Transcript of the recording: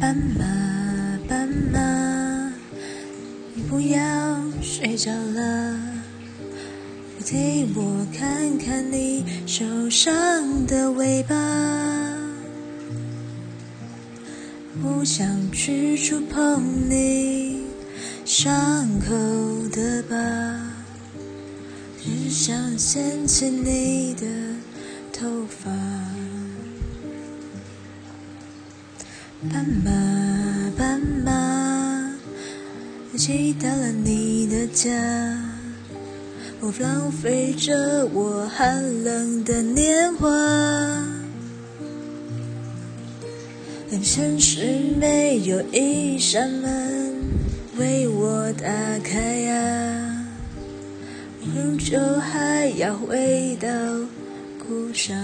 斑马，斑马，你不要睡着了，替我看看你受伤的尾巴。不想去触碰你伤口的疤，只想牵起你的头发。斑马，斑马，我骑到了你的家，我浪费着我寒冷的年华。但城市没有一扇门为我打开呀，我终究还要回到故乡。